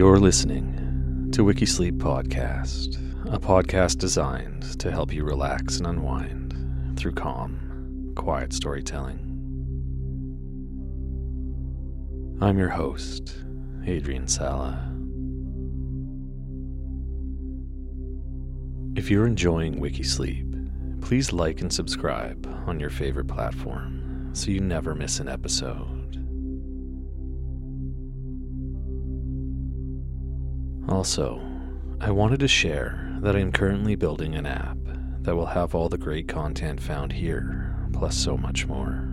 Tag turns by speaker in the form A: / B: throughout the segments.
A: You're listening to Wikisleep Podcast, a podcast designed to help you relax and unwind through calm, quiet storytelling. I'm your host, Adrian Sala. If you're enjoying Wikisleep, please like and subscribe on your favorite platform so you never miss an episode. Also, I wanted to share that I am currently building an app that will have all the great content found here, plus so much more.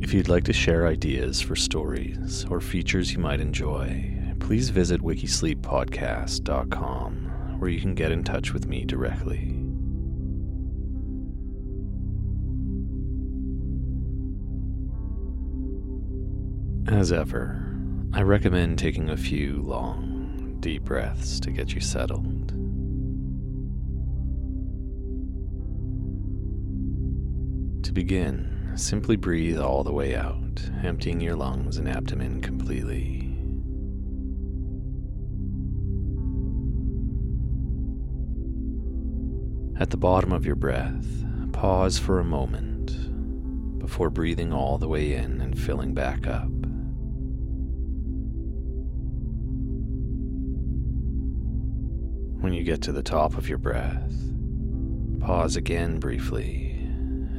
A: If you'd like to share ideas for stories or features you might enjoy, please visit wikisleeppodcast.com where you can get in touch with me directly. As ever, I recommend taking a few long, deep breaths to get you settled. To begin, simply breathe all the way out, emptying your lungs and abdomen completely. At the bottom of your breath, pause for a moment before breathing all the way in and filling back up. When you get to the top of your breath, pause again briefly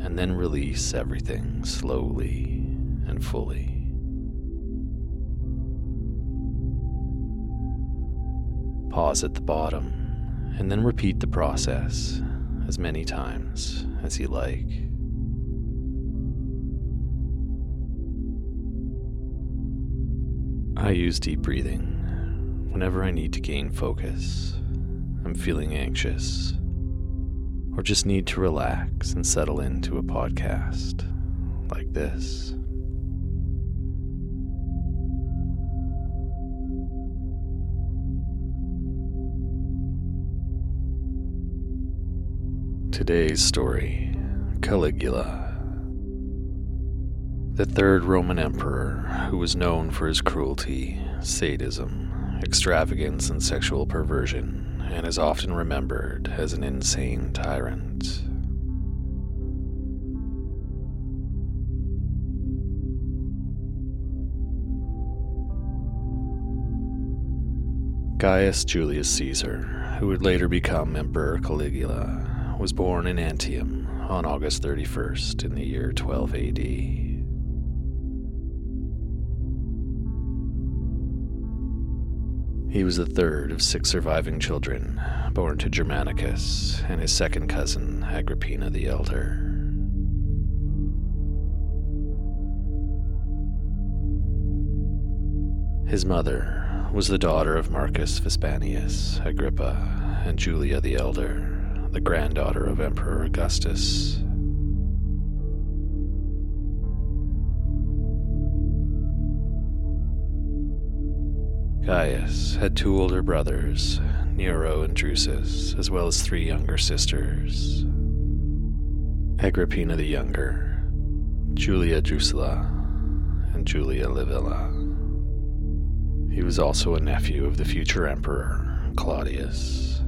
A: and then release everything slowly and fully. Pause at the bottom and then repeat the process as many times as you like. I use deep breathing whenever I need to gain focus, I'm feeling anxious, or just need to relax and settle into a podcast like this. Today's story Caligula. The third Roman emperor, who was known for his cruelty, sadism, extravagance, and sexual perversion, and is often remembered as an insane tyrant. Gaius Julius Caesar, who would later become Emperor Caligula, was born in Antium on August 31st in the year 12 AD. He was the third of six surviving children born to Germanicus and his second cousin, Agrippina the Elder. His mother was the daughter of Marcus Vipsanius Agrippa and Julia the Elder, the granddaughter of Emperor Augustus. Gaius had two older brothers, Nero and Drusus, as well as three younger sisters Agrippina the Younger, Julia Drusilla, and Julia Livilla. He was also a nephew of the future emperor, Claudius.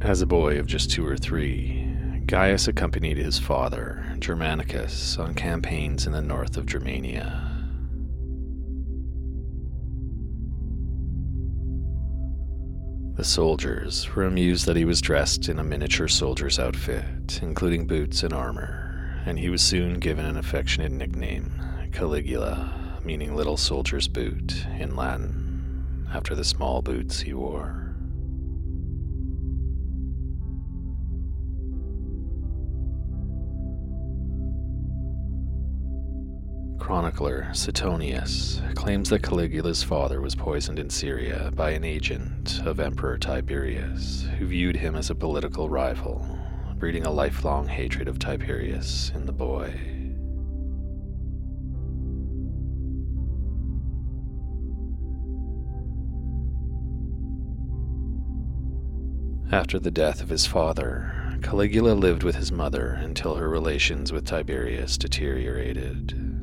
A: As a boy of just two or three, Gaius accompanied his father, Germanicus, on campaigns in the north of Germania. The soldiers were amused that he was dressed in a miniature soldier's outfit, including boots and armor, and he was soon given an affectionate nickname, Caligula, meaning little soldier's boot in Latin, after the small boots he wore. Chronicler Suetonius claims that Caligula's father was poisoned in Syria by an agent of Emperor Tiberius, who viewed him as a political rival, breeding a lifelong hatred of Tiberius in the boy. After the death of his father, Caligula lived with his mother until her relations with Tiberius deteriorated.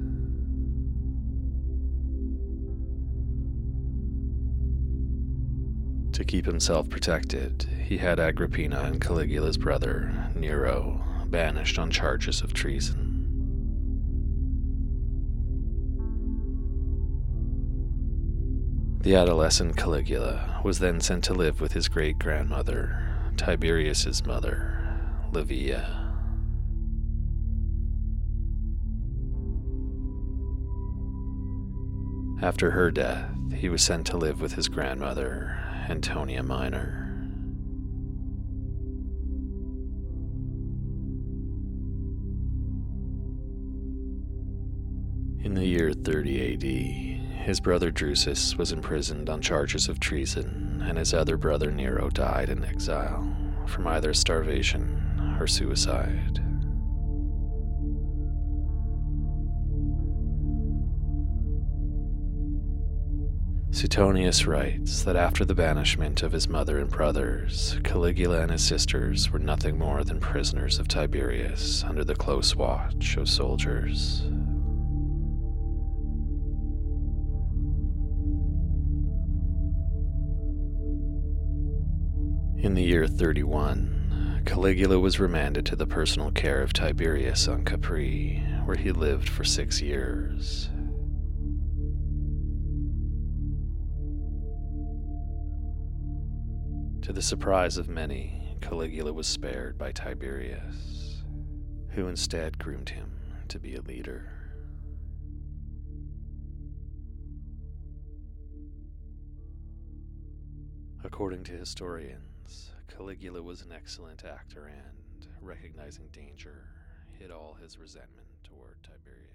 A: To keep himself protected, he had Agrippina and Caligula's brother, Nero, banished on charges of treason. The adolescent Caligula was then sent to live with his great grandmother, Tiberius's mother, Livia. After her death, he was sent to live with his grandmother, Antonia Minor. In the year 30 AD, his brother Drusus was imprisoned on charges of treason, and his other brother Nero died in exile from either starvation or suicide. Suetonius writes that after the banishment of his mother and brothers, Caligula and his sisters were nothing more than prisoners of Tiberius under the close watch of soldiers. In the year 31, Caligula was remanded to the personal care of Tiberius on Capri, where he lived for six years. The surprise of many, Caligula was spared by Tiberius, who instead groomed him to be a leader. According to historians, Caligula was an excellent actor and, recognizing danger, hid all his resentment toward Tiberius.